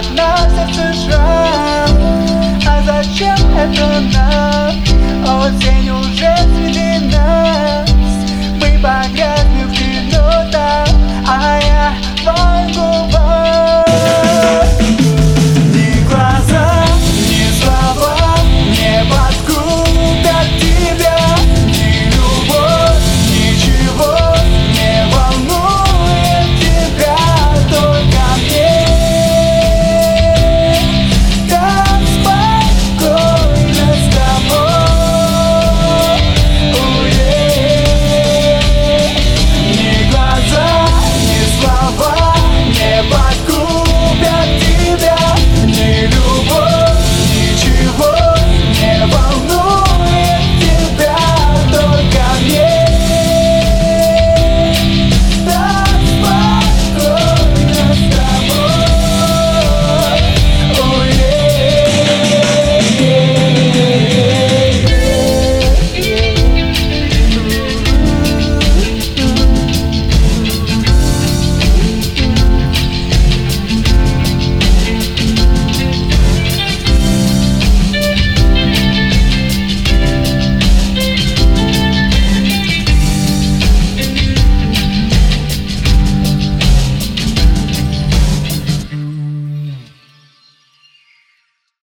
Станет нас сжав А зачем это нам? А день уже цведена